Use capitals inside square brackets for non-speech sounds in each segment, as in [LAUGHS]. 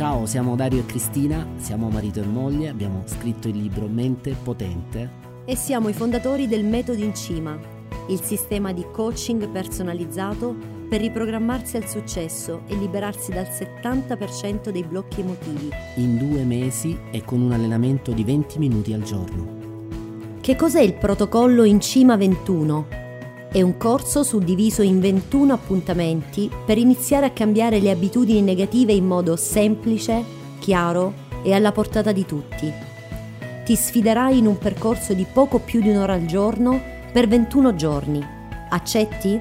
Ciao, siamo Dario e Cristina, siamo marito e moglie, abbiamo scritto il libro Mente Potente e siamo i fondatori del Metodo in Cima, il sistema di coaching personalizzato per riprogrammarsi al successo e liberarsi dal 70% dei blocchi emotivi. In due mesi e con un allenamento di 20 minuti al giorno. Che cos'è il protocollo in Cima 21? È un corso suddiviso in 21 appuntamenti per iniziare a cambiare le abitudini negative in modo semplice, chiaro e alla portata di tutti. Ti sfiderai in un percorso di poco più di un'ora al giorno per 21 giorni. Accetti?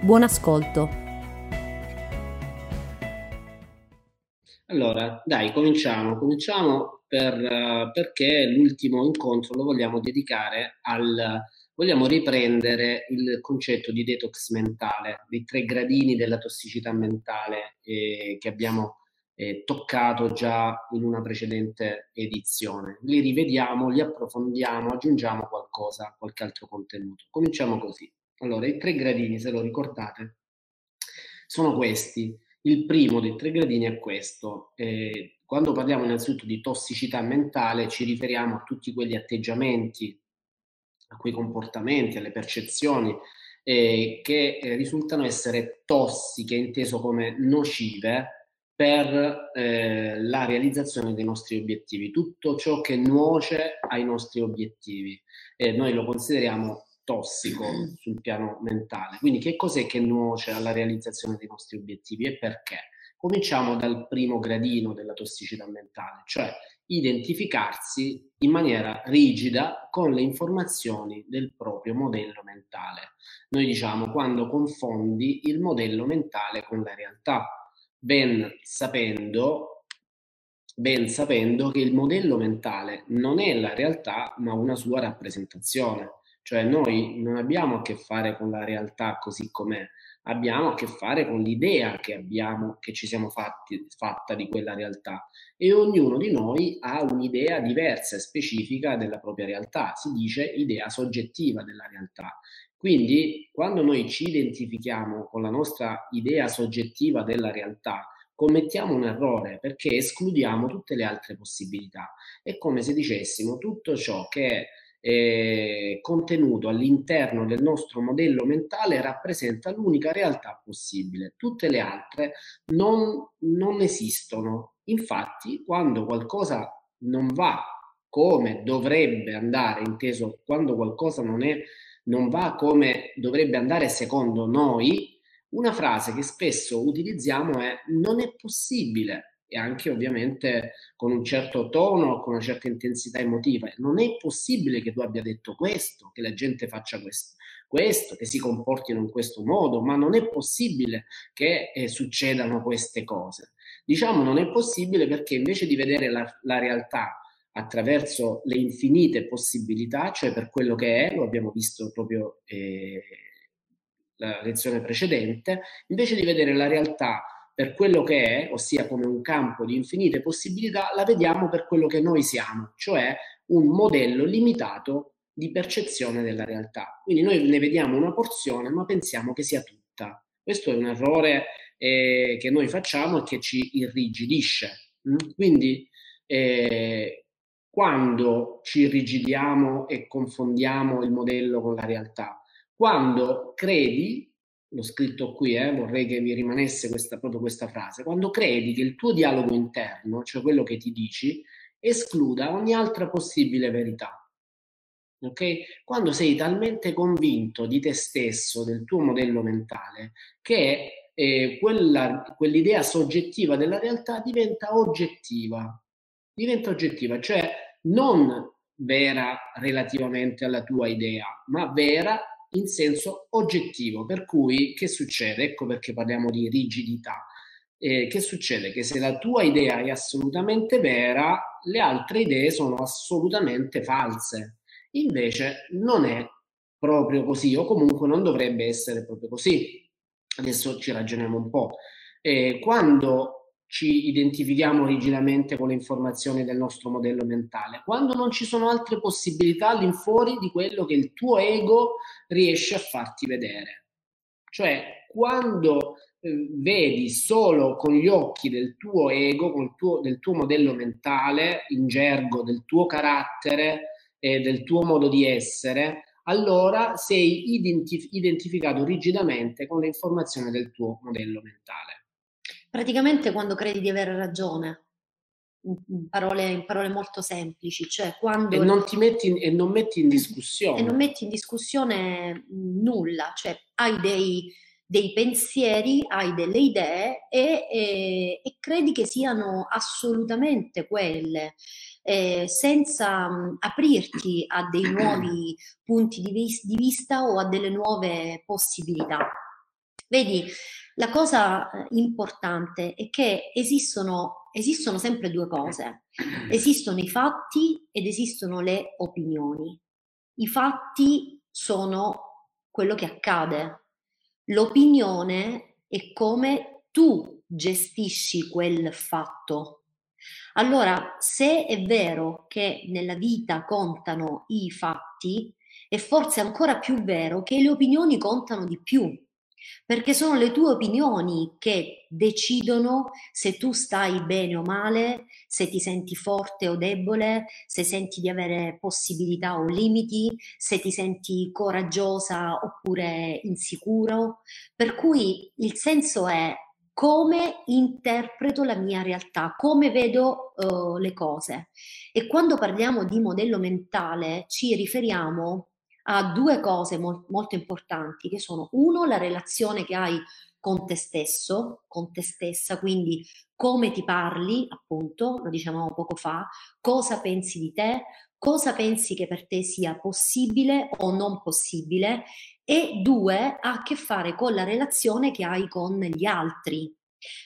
Buon ascolto! Allora, dai, cominciamo. Cominciamo per, uh, perché l'ultimo incontro lo vogliamo dedicare al vogliamo riprendere il concetto di detox mentale, dei tre gradini della tossicità mentale eh, che abbiamo eh, toccato già in una precedente edizione. Li rivediamo, li approfondiamo, aggiungiamo qualcosa, qualche altro contenuto. Cominciamo così. Allora, i tre gradini, se lo ricordate, sono questi. Il primo dei tre gradini è questo. Eh, quando parliamo innanzitutto di tossicità mentale, ci riferiamo a tutti quegli atteggiamenti, a quei comportamenti, alle percezioni eh, che eh, risultano essere tossiche, inteso come nocive per eh, la realizzazione dei nostri obiettivi, tutto ciò che nuoce ai nostri obiettivi. noi lo consideriamo tossico sul piano mentale. Quindi che cos'è che nuoce alla realizzazione dei nostri obiettivi e perché? Cominciamo dal primo gradino della tossicità mentale, cioè identificarsi in maniera rigida con le informazioni del proprio modello mentale. Noi diciamo quando confondi il modello mentale con la realtà, ben sapendo, ben sapendo che il modello mentale non è la realtà ma una sua rappresentazione. Cioè noi non abbiamo a che fare con la realtà così com'è, abbiamo a che fare con l'idea che abbiamo, che ci siamo fatti, fatta di quella realtà e ognuno di noi ha un'idea diversa e specifica della propria realtà, si dice idea soggettiva della realtà. Quindi quando noi ci identifichiamo con la nostra idea soggettiva della realtà, commettiamo un errore perché escludiamo tutte le altre possibilità. È come se dicessimo tutto ciò che è eh, contenuto all'interno del nostro modello mentale rappresenta l'unica realtà possibile. Tutte le altre non, non esistono. Infatti, quando qualcosa non va come dovrebbe andare, inteso quando qualcosa non, è, non va come dovrebbe andare secondo noi, una frase che spesso utilizziamo è non è possibile e anche ovviamente con un certo tono, con una certa intensità emotiva. Non è possibile che tu abbia detto questo, che la gente faccia questo, questo che si comportino in questo modo, ma non è possibile che eh, succedano queste cose. Diciamo non è possibile perché invece di vedere la, la realtà attraverso le infinite possibilità, cioè per quello che è, lo abbiamo visto proprio eh, la lezione precedente, invece di vedere la realtà per quello che è, ossia come un campo di infinite possibilità, la vediamo per quello che noi siamo, cioè un modello limitato di percezione della realtà. Quindi noi ne vediamo una porzione, ma pensiamo che sia tutta. Questo è un errore eh, che noi facciamo e che ci irrigidisce. Mm? Quindi eh, quando ci irrigidiamo e confondiamo il modello con la realtà, quando credi l'ho scritto qui, eh, vorrei che vi rimanesse questa, proprio questa frase, quando credi che il tuo dialogo interno, cioè quello che ti dici, escluda ogni altra possibile verità. Ok? Quando sei talmente convinto di te stesso, del tuo modello mentale, che eh, quella, quell'idea soggettiva della realtà diventa oggettiva. Diventa oggettiva, cioè non vera relativamente alla tua idea, ma vera in senso oggettivo. Per cui che succede? Ecco perché parliamo di rigidità. Eh, che succede? Che se la tua idea è assolutamente vera, le altre idee sono assolutamente false. Invece non è proprio così, o comunque non dovrebbe essere proprio così. Adesso ci ragioniamo un po'. Eh, quando ci identifichiamo rigidamente con le informazioni del nostro modello mentale, quando non ci sono altre possibilità all'infuori di quello che il tuo ego riesce a farti vedere. Cioè, quando eh, vedi solo con gli occhi del tuo ego, tuo, del tuo modello mentale, in gergo, del tuo carattere e del tuo modo di essere, allora sei identif- identificato rigidamente con le informazioni del tuo modello mentale. Praticamente quando credi di avere ragione, in parole, in parole molto semplici, cioè quando... E non, ti metti in, e non metti in discussione. E non metti in discussione nulla, cioè hai dei, dei pensieri, hai delle idee e, e, e credi che siano assolutamente quelle eh, senza mh, aprirti a dei nuovi punti di, vis- di vista o a delle nuove possibilità. Vedi, la cosa eh, importante è che esistono, esistono sempre due cose. Esistono i fatti ed esistono le opinioni. I fatti sono quello che accade. L'opinione è come tu gestisci quel fatto. Allora, se è vero che nella vita contano i fatti, è forse ancora più vero che le opinioni contano di più, perché sono le tue opinioni che decidono se tu stai bene o male, se ti senti forte o debole, se senti di avere possibilità o limiti, se ti senti coraggiosa oppure insicuro. Per cui il senso è come interpreto la mia realtà, come vedo uh, le cose. E quando parliamo di modello mentale ci riferiamo a due cose mo- molto importanti, che sono uno, la relazione che hai con te stesso, con te stessa, quindi come ti parli, appunto, lo dicevamo poco fa, cosa pensi di te, cosa pensi che per te sia possibile o non possibile e due, ha a che fare con la relazione che hai con gli altri,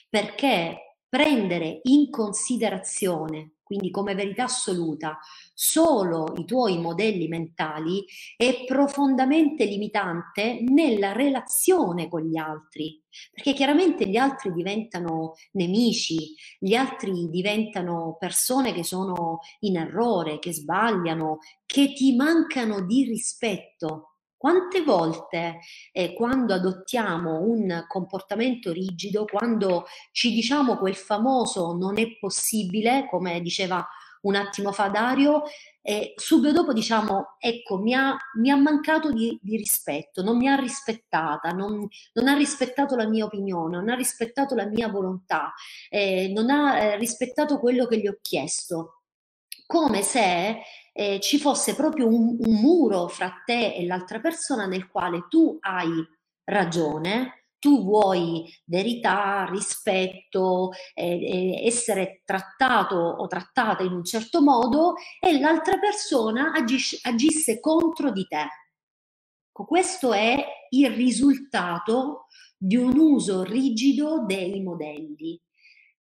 perché prendere in considerazione quindi come verità assoluta, solo i tuoi modelli mentali è profondamente limitante nella relazione con gli altri, perché chiaramente gli altri diventano nemici, gli altri diventano persone che sono in errore, che sbagliano, che ti mancano di rispetto. Quante volte eh, quando adottiamo un comportamento rigido, quando ci diciamo quel famoso non è possibile, come diceva un attimo fa Dario, e subito dopo diciamo ecco mi ha, mi ha mancato di, di, rispetto, non mi ha rispettata, non, non, ha rispettato la mia opinione, non ha rispettato la mia volontà, eh, non ha eh, rispettato quello che gli ho chiesto, come se eh, ci fosse proprio un, un muro fra te e l'altra persona nel quale tu hai ragione, tu vuoi verità, rispetto, eh, eh, essere trattato o trattata in un certo modo e l'altra persona agisce, agisse contro di te. Questo è il risultato di un uso rigido dei modelli.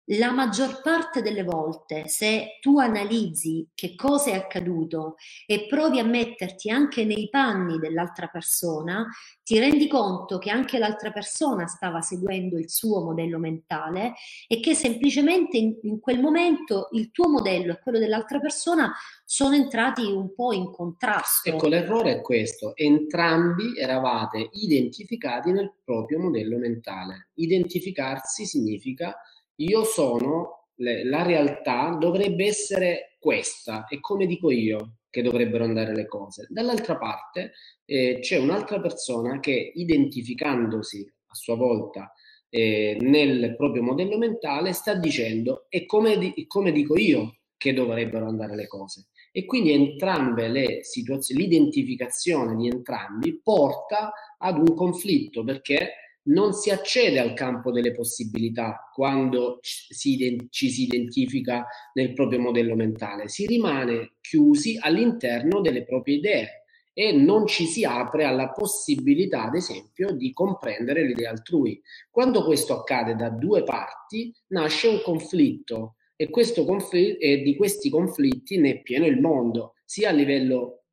La maggior parte delle volte, se tu analizzi che cosa è accaduto e provi a metterti anche nei panni dell'altra persona, ti rendi conto che anche l'altra persona stava seguendo il suo modello mentale e che semplicemente in, in quel momento il tuo modello e quello dell'altra persona sono entrati un po' in contrasto. Ecco, l'errore è questo, entrambi eravate identificati nel proprio modello mentale. Identificarsi significa io sono, le, la realtà dovrebbe essere questa, e come dico io che dovrebbero andare le cose. Dall'altra parte eh, c'è un'altra persona che identificandosi a sua volta eh, nel proprio modello mentale sta dicendo è come, di, come dico io che dovrebbero andare le cose. E quindi entrambe le situazioni, l'identificazione di entrambi porta ad un conflitto perché non si accede al campo delle possibilità quando ci si identifica nel proprio modello mentale, si rimane chiusi all'interno delle proprie idee e non ci si apre alla possibilità, ad esempio, di comprendere l'idea altrui. Quando questo accade da due parti, nasce un conflitto e, confl- e di questi conflitti ne è pieno il mondo, sia a livello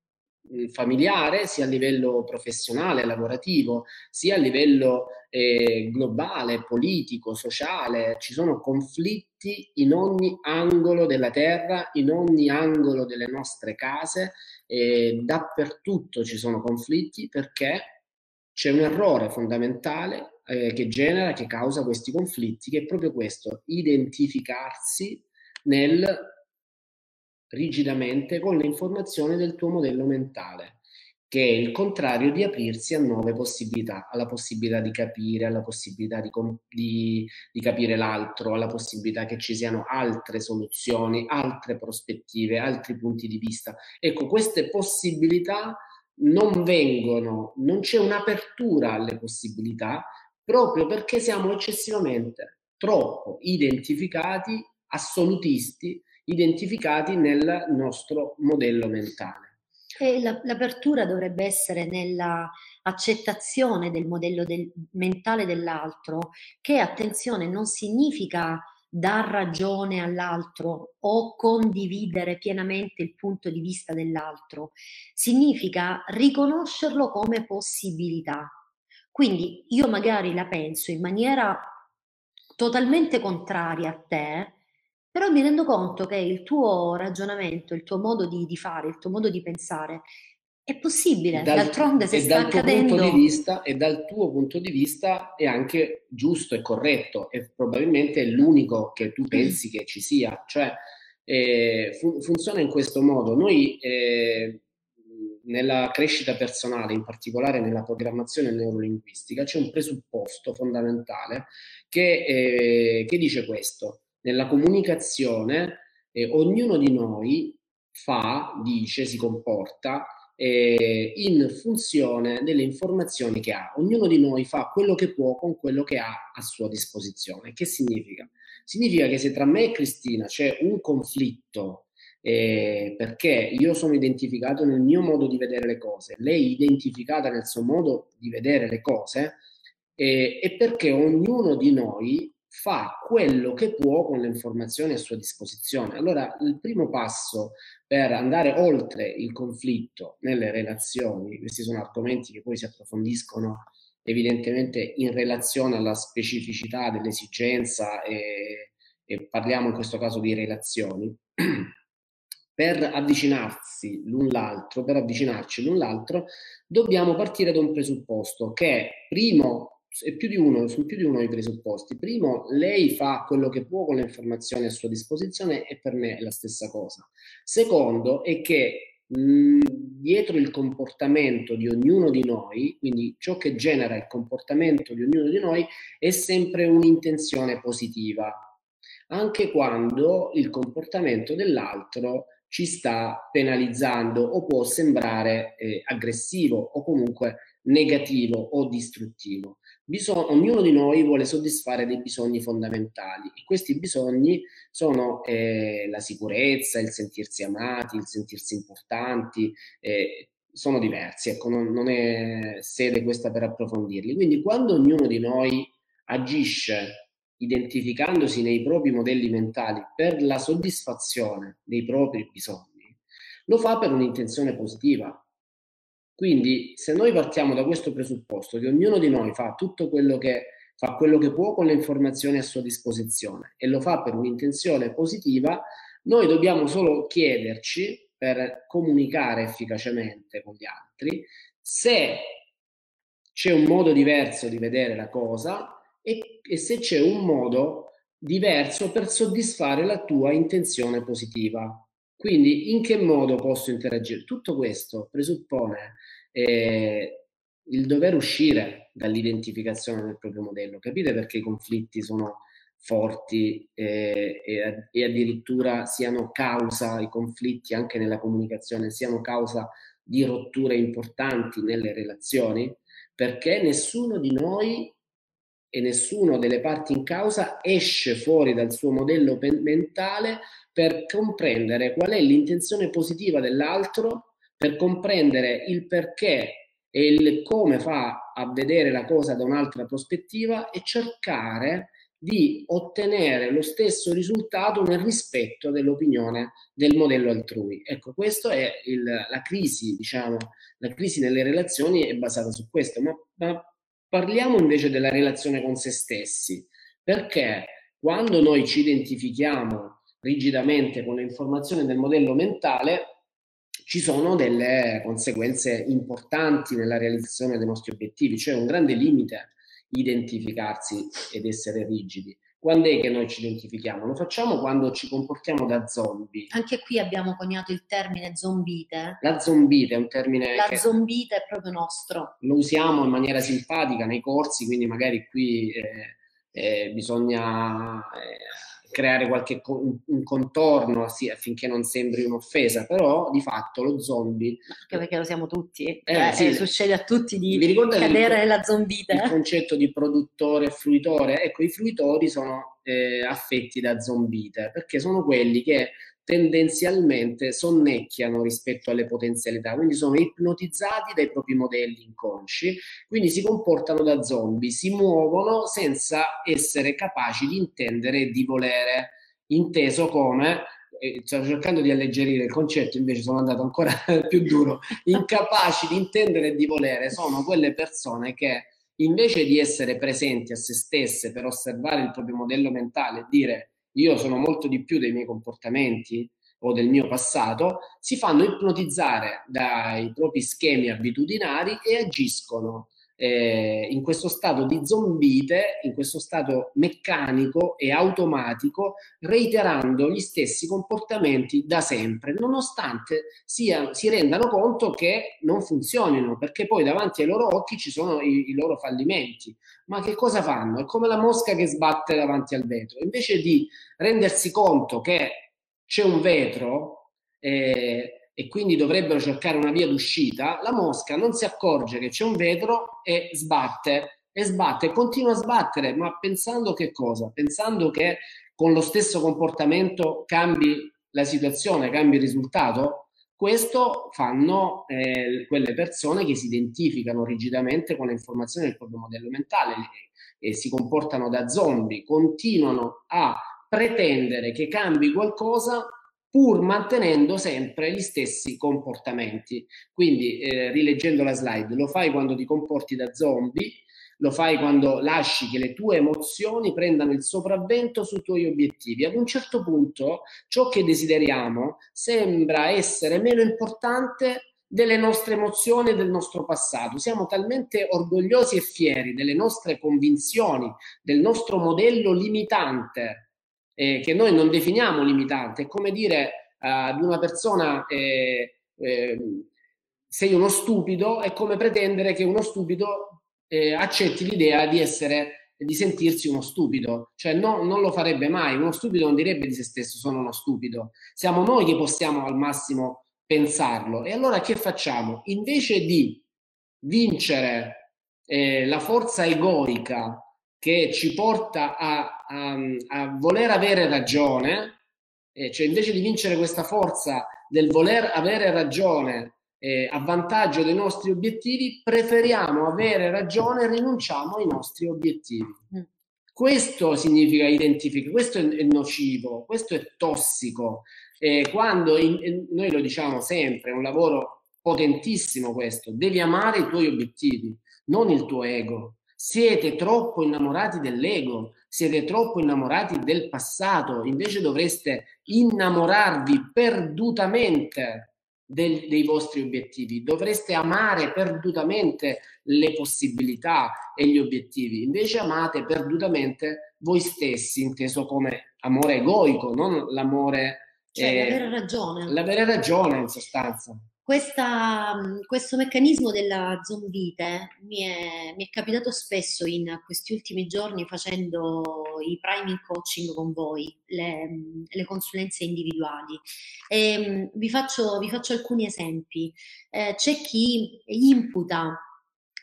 familiare, sia a livello professionale, lavorativo, sia a livello eh, globale, politico, sociale. Ci sono conflitti in ogni angolo della terra, in ogni angolo delle nostre case, eh, dappertutto ci sono conflitti perché c'è un errore fondamentale eh, che genera, che causa questi conflitti, che è proprio questo, identificarsi nel rigidamente con le informazioni del tuo modello mentale che è il contrario di aprirsi a nuove possibilità, alla possibilità di capire, alla possibilità di, di, di, capire l'altro, alla possibilità che ci siano altre soluzioni, altre prospettive, altri punti di vista. Ecco, queste possibilità non vengono, non c'è un'apertura alle possibilità proprio perché siamo eccessivamente troppo identificati, assolutisti, identificati nel nostro modello mentale. E l'apertura dovrebbe essere nella accettazione del modello del, mentale dell'altro, che attenzione non significa dar ragione all'altro o condividere pienamente il punto di vista dell'altro, significa riconoscerlo come possibilità. Quindi io magari la penso in maniera totalmente contraria a te, però mi rendo conto che il tuo ragionamento, il tuo modo di, di fare, il tuo modo di pensare è possibile, dal, d'altronde se sta accadendo... Punto di vista, e dal tuo punto di vista è anche giusto e corretto e probabilmente è l'unico che tu pensi che ci sia, cioè eh, fun- funziona in questo modo. Noi eh, nella crescita personale, in particolare nella programmazione neurolinguistica, c'è un presupposto fondamentale che, eh, che dice questo nella comunicazione eh, ognuno di noi fa, dice, si comporta eh, in funzione delle informazioni che ha. Ognuno di noi fa quello che può con quello che ha a sua disposizione. Che significa? Significa che se tra me e Cristina c'è un conflitto eh, perché io sono identificato nel mio modo di vedere le cose, lei è identificata nel suo modo di vedere le cose, eh, è perché ognuno di noi fa quello che può con le informazioni a sua disposizione. Allora, il primo passo per andare oltre il conflitto nelle relazioni, questi sono argomenti che poi si approfondiscono evidentemente in relazione alla specificità dell'esigenza e, e parliamo in questo caso di relazioni, [CLEARS THROAT] per avvicinarsi l'un l'altro, per avvicinarci l'un l'altro, dobbiamo partire da un presupposto che primo è più di uno, sono più di uno i presupposti. Primo, lei fa quello che può con le informazioni a sua disposizione e per me è la stessa cosa. Secondo è che mh, dietro il comportamento di ognuno di noi, quindi ciò che genera il comportamento di ognuno di noi, è sempre un'intenzione positiva, anche quando il comportamento dell'altro ci sta penalizzando o può sembrare eh, aggressivo o comunque negativo o distruttivo. Bisog- ognuno di noi vuole soddisfare dei bisogni fondamentali e questi bisogni sono eh, la sicurezza, il sentirsi amati, il sentirsi importanti, eh, sono diversi, ecco, non, non è sede questa per approfondirli. Quindi quando ognuno di noi agisce identificandosi nei propri modelli mentali per la soddisfazione dei propri bisogni, lo fa per un'intenzione positiva, quindi se noi partiamo da questo presupposto che ognuno di noi fa tutto quello che fa quello che può con le informazioni a sua disposizione e lo fa per un'intenzione positiva, noi dobbiamo solo chiederci per comunicare efficacemente con gli altri se c'è un modo diverso di vedere la cosa e, e se c'è un modo diverso per soddisfare la tua intenzione positiva. Quindi in che modo posso interagire? Tutto questo presuppone eh, il dover uscire dall'identificazione del proprio modello. Capite perché i conflitti sono forti eh, e, e, addirittura siano causa, i conflitti anche nella comunicazione, siano causa di rotture importanti nelle relazioni? Perché nessuno di noi e nessuno delle parti in causa esce fuori dal suo modello mentale per comprendere qual è l'intenzione positiva dell'altro, per comprendere il perché e il come fa a vedere la cosa da un'altra prospettiva e cercare di ottenere lo stesso risultato nel rispetto dell'opinione del modello altrui. Ecco, questa è il, la crisi, diciamo, la crisi nelle relazioni è basata su questo, ma, ma Parliamo invece della relazione con se stessi, perché quando noi ci identifichiamo rigidamente con le informazioni del modello mentale, ci sono delle conseguenze importanti nella realizzazione dei nostri obiettivi, cioè un grande limite identificarsi ed essere rigidi. Quando è che noi ci identifichiamo? Lo facciamo quando ci comportiamo da zombie. Anche qui abbiamo coniato il termine zombite. La zombite è un termine. La zombite è proprio nostro. Lo usiamo in maniera simpatica nei corsi, quindi magari qui eh, eh, bisogna eh, creare qualche un, un contorno sì, affinché non sembri un'offesa, però di fatto lo zombie... Anche perché lo siamo tutti, eh, eh, sì. succede a tutti di cadere nella zombita. Il concetto di produttore e fruitore, ecco i fruitori sono eh, affetti da zombite, perché sono quelli che tendenzialmente sonnecchiano rispetto alle potenzialità, quindi sono ipnotizzati dai propri modelli inconsci, quindi si comportano da zombie, si muovono senza essere capaci di intendere e di volere, inteso come eh, sto cercando di alleggerire il concetto, invece sono andato ancora [LAUGHS] più duro, incapaci di intendere e di volere sono quelle persone che invece di essere presenti a se stesse per osservare il proprio modello mentale e dire io sono molto di più dei miei comportamenti o del mio passato, si fanno ipnotizzare dai propri schemi abitudinari e agiscono eh, in questo stato di zombite, in questo stato meccanico e automatico, reiterando gli stessi comportamenti da sempre, nonostante sia, si rendano conto che non funzionino, perché poi davanti ai loro occhi ci sono i, i loro fallimenti. Ma che cosa fanno? È come la mosca che sbatte davanti al vetro. Invece di rendersi conto che c'è un vetro, eh, e quindi dovrebbero cercare una via d'uscita, la mosca non si accorge che c'è un vetro e sbatte e sbatte e continua a sbattere, ma pensando che cosa? Pensando che con lo stesso comportamento cambi la situazione, cambi il risultato? Questo fanno eh, quelle persone che si identificano rigidamente con le informazioni del proprio modello mentale e si comportano da zombie, continuano a pretendere che cambi qualcosa pur mantenendo sempre gli stessi comportamenti. Quindi, eh, rileggendo la slide, lo fai quando ti comporti da zombie, lo fai quando lasci che le tue emozioni prendano il sopravvento sui tuoi obiettivi. Ad un certo punto, ciò che desideriamo sembra essere meno importante delle nostre emozioni e del nostro passato. Siamo talmente orgogliosi e fieri delle nostre convinzioni, del nostro modello limitante eh, che noi non definiamo limitante. È come dire uh, ad una persona eh, eh, sei uno stupido, è come pretendere che uno stupido eh, accetti l'idea di essere di sentirsi uno stupido, cioè no, non lo farebbe mai, uno stupido non direbbe di se stesso sono uno stupido, siamo noi che possiamo al massimo pensarlo e allora che facciamo? Invece di vincere eh, la forza egoica che ci porta a, a, a voler avere ragione, eh, cioè invece di vincere questa forza del voler avere ragione eh, a vantaggio dei nostri obiettivi, preferiamo avere ragione e rinunciamo ai nostri obiettivi. Mm. Questo significa identificare, questo è nocivo, questo è tossico. Eh, quando in, noi lo diciamo sempre, è un lavoro potentissimo questo, devi amare i tuoi obiettivi, non il tuo ego. Siete troppo innamorati dell'ego, siete troppo innamorati del passato, invece dovreste innamorarvi perdutamente del, dei vostri obiettivi, dovreste amare perdutamente le possibilità e gli obiettivi, invece amate perdutamente voi stessi, inteso come amore egoico, non l'amore... Cioè, eh, l'avere ragione. L'avere ragione in sostanza. Questa, questo meccanismo della zombite mi è, mi è, capitato spesso in questi ultimi giorni facendo i priming coaching con voi, le, le consulenze individuali. E, vi, faccio, vi faccio alcuni esempi. Eh, c'è chi imputa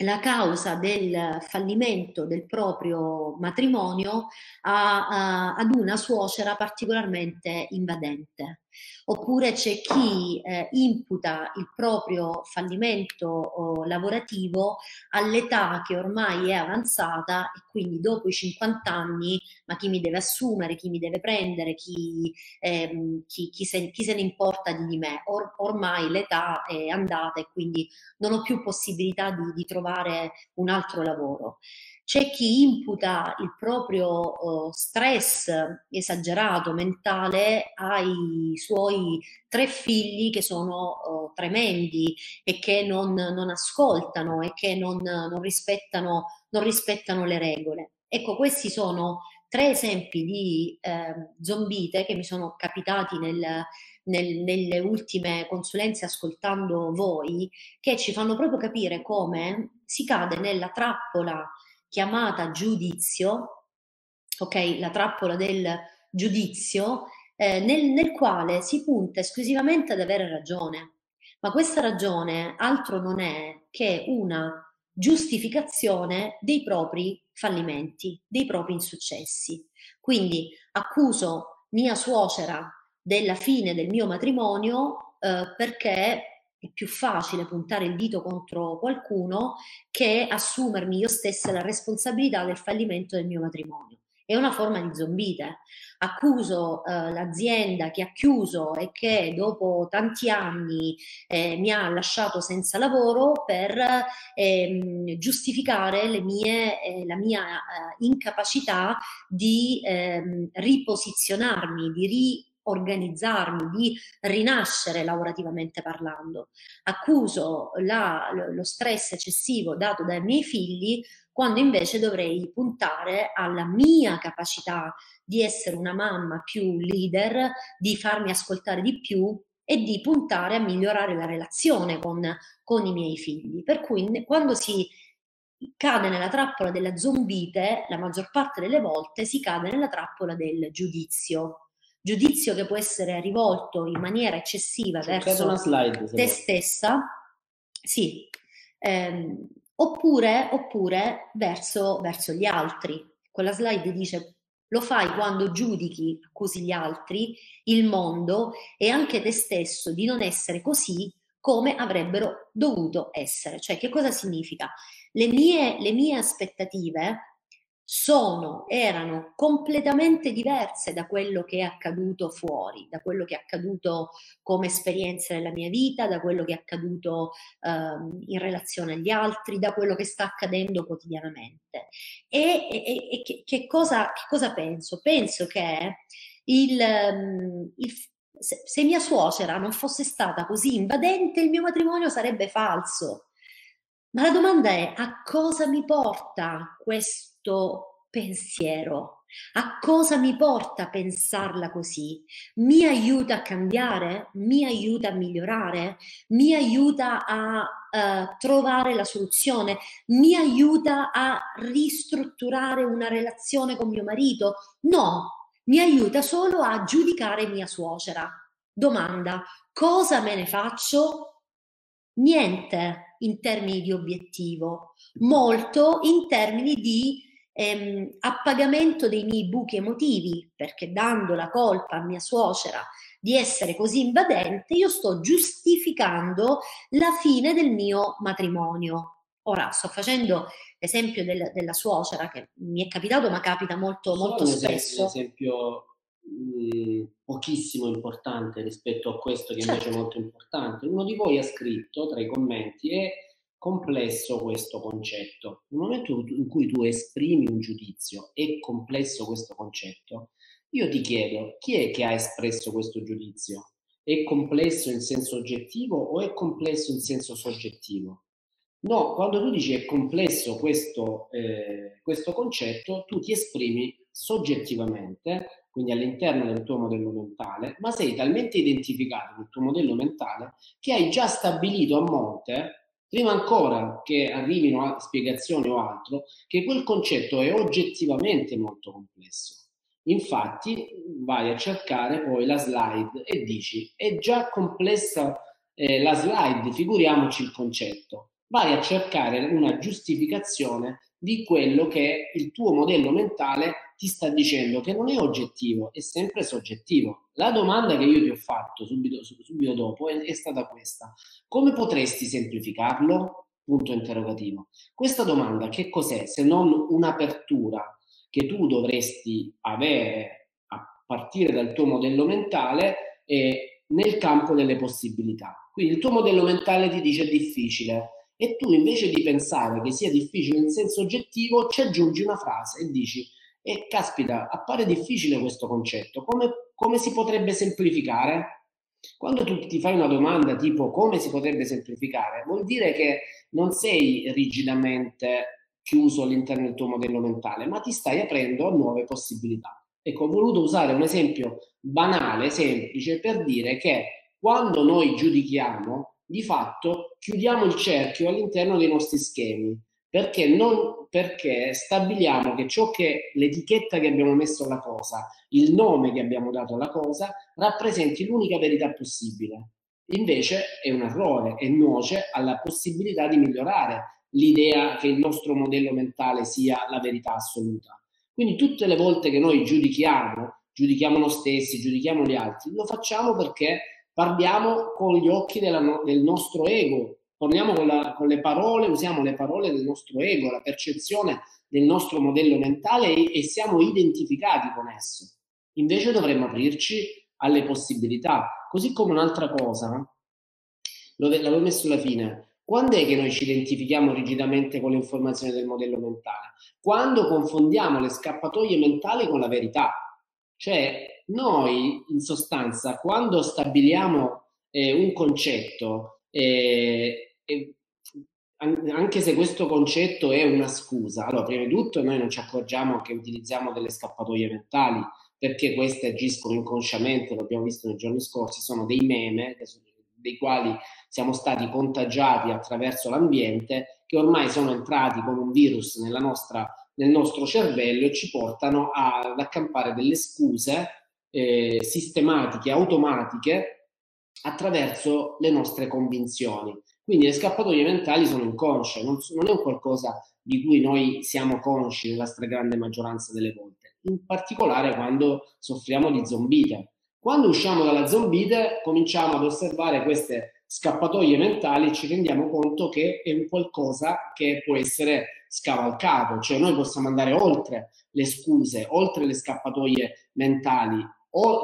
la causa del fallimento del proprio matrimonio a, a, ad una suocera particolarmente invadente. Oppure c'è chi eh, imputa il proprio fallimento lavorativo all'età che ormai è avanzata e quindi dopo i 50 anni, ma chi mi deve assumere, chi mi deve prendere, chi, ehm, chi, chi, se, chi se, ne importa di me. Or, ormai l'età è andata e quindi non ho più possibilità di, di trovare un altro lavoro. C'è chi imputa il proprio uh, stress esagerato mentale ai suoi tre figli che sono uh, tremendi e che non, non, ascoltano e che non, non, rispettano, non rispettano le regole. Ecco, questi sono tre esempi di eh, zombite che mi sono capitati nel, nel, nelle ultime consulenze ascoltando voi, che ci fanno proprio capire come si cade nella trappola chiamata giudizio, ok, la trappola del giudizio, eh, nel, nel quale si punta esclusivamente ad avere ragione. Ma questa ragione altro non è che una giustificazione dei propri fallimenti, dei propri insuccessi. Quindi accuso mia suocera della fine del mio matrimonio eh, perché è più facile puntare il dito contro qualcuno che assumermi io stessa la responsabilità del fallimento del mio matrimonio. È una forma di zombite. Accuso eh, l'azienda che ha chiuso e che dopo tanti anni eh, mi ha lasciato senza lavoro per ehm, giustificare mie, eh, la mia eh, incapacità di ehm, riposizionarmi, di ri organizzarmi, di rinascere lavorativamente parlando. Accuso la, lo stress eccessivo dato dai miei figli quando invece dovrei puntare alla mia capacità di essere una mamma più leader, di farmi ascoltare di più e di puntare a migliorare la relazione con, con i miei figli. Per cui quando si cade nella trappola della zombite, la maggior parte delle volte si cade nella trappola del giudizio giudizio che può essere rivolto in maniera eccessiva C'è verso slide, te stessa, sì, ehm, oppure, oppure verso, verso gli altri. Quella slide dice lo fai quando giudichi, accusi gli altri, il mondo e anche te stesso di non essere così come avrebbero dovuto essere. Cioè, che cosa significa? Le mie, le mie aspettative sono, erano completamente diverse da quello che è accaduto fuori, da quello che è accaduto come esperienza nella mia vita, da quello che è accaduto um, in relazione agli altri, da quello che sta accadendo quotidianamente. E, e, e che, che, cosa, che, cosa, penso? Penso che il, um, il se, se mia suocera non fosse stata così invadente, il mio matrimonio sarebbe falso. Ma la domanda è a cosa mi porta questo? Questo pensiero? A cosa mi porta a pensarla così? Mi aiuta a cambiare? Mi aiuta a migliorare? Mi aiuta a uh, trovare la soluzione? Mi aiuta a ristrutturare una relazione con mio marito? No, mi aiuta solo a giudicare mia suocera. Domanda, cosa me ne faccio? Niente in termini di obiettivo, molto in termini di ehm, a pagamento dei miei buchi emotivi, perché dando la colpa a mia suocera di essere così invadente, io sto giustificando la fine del mio matrimonio. Ora sto facendo l'esempio del, della suocera che mi è capitato, ma capita molto, molto un spesso. Un esempio mh, pochissimo importante rispetto a questo che certo. invece è certo. molto importante. Uno di voi ha scritto tra i commenti e complesso questo concetto. Nel momento in cui tu esprimi un giudizio, è complesso questo concetto, io ti chiedo chi è che ha espresso questo giudizio? È complesso in senso oggettivo o è complesso in senso soggettivo? No, quando tu dici è complesso questo, eh, questo concetto, tu ti esprimi soggettivamente, quindi all'interno del tuo modello mentale, ma sei talmente identificato nel tuo modello mentale che hai già stabilito a monte prima ancora che arrivino a spiegazioni o altro, che quel concetto è oggettivamente molto complesso. Infatti vai a cercare poi la slide e dici è già complessa eh, la slide, figuriamoci il concetto. Vai a cercare una giustificazione di quello che il tuo modello mentale ti sta dicendo che non è oggettivo, è sempre soggettivo. La domanda che io ti ho fatto subito, subito dopo è, è stata questa. Come potresti semplificarlo? Punto interrogativo. Questa domanda che cos'è se non un'apertura che tu dovresti avere a partire dal tuo modello mentale e nel campo delle possibilità. Quindi il tuo modello mentale ti dice difficile, e tu invece di pensare che sia difficile in senso oggettivo ci aggiungi una frase e dici e caspita, appare difficile questo concetto, come, come si potrebbe semplificare? Quando tu ti fai una domanda tipo come si potrebbe semplificare, vuol dire che non sei rigidamente chiuso all'interno del tuo modello mentale, ma ti stai aprendo a nuove possibilità. Ecco, ho voluto usare un esempio banale, semplice, per dire che quando noi giudichiamo, di fatto chiudiamo il cerchio all'interno dei nostri schemi, perché, non, perché stabiliamo che ciò che l'etichetta che abbiamo messo alla cosa, il nome che abbiamo dato alla cosa, rappresenti l'unica verità possibile. Invece è un errore e nuoce alla possibilità di migliorare l'idea che il nostro modello mentale sia la verità assoluta. Quindi tutte le volte che noi giudichiamo, giudichiamo noi stessi, giudichiamo gli altri, lo facciamo perché parliamo con gli occhi della, del nostro ego, Torniamo con, la, con, le parole, usiamo le parole del nostro ego, la percezione del nostro modello mentale e, e siamo identificati con esso. Invece dovremmo aprirci alle possibilità. Così come un'altra cosa, l'avevo messo alla fine, quando è che noi ci identifichiamo rigidamente con le informazioni del modello mentale? Quando confondiamo le scappatoie mentali con la verità. Cioè, noi in sostanza, quando stabiliamo eh, un concetto, eh, anche se questo concetto è una scusa, allora prima di tutto noi non ci accorgiamo che utilizziamo delle scappatoie mentali perché queste agiscono inconsciamente, lo abbiamo visto nei giorni scorsi, sono dei meme dei quali siamo stati contagiati attraverso l'ambiente che ormai sono entrati come un virus nostra, nel nostro cervello e ci portano ad accampare delle scuse eh, sistematiche, automatiche attraverso le nostre convinzioni. Quindi le scappatoie mentali sono inconsce, non, non è un qualcosa di cui noi siamo consci nella stragrande maggioranza delle volte, in particolare quando soffriamo di zombite. Quando usciamo dalla zombite cominciamo ad osservare queste scappatoie mentali e ci rendiamo conto che è un qualcosa che può essere scavalcato, cioè noi possiamo andare oltre le scuse, oltre le scappatoie mentali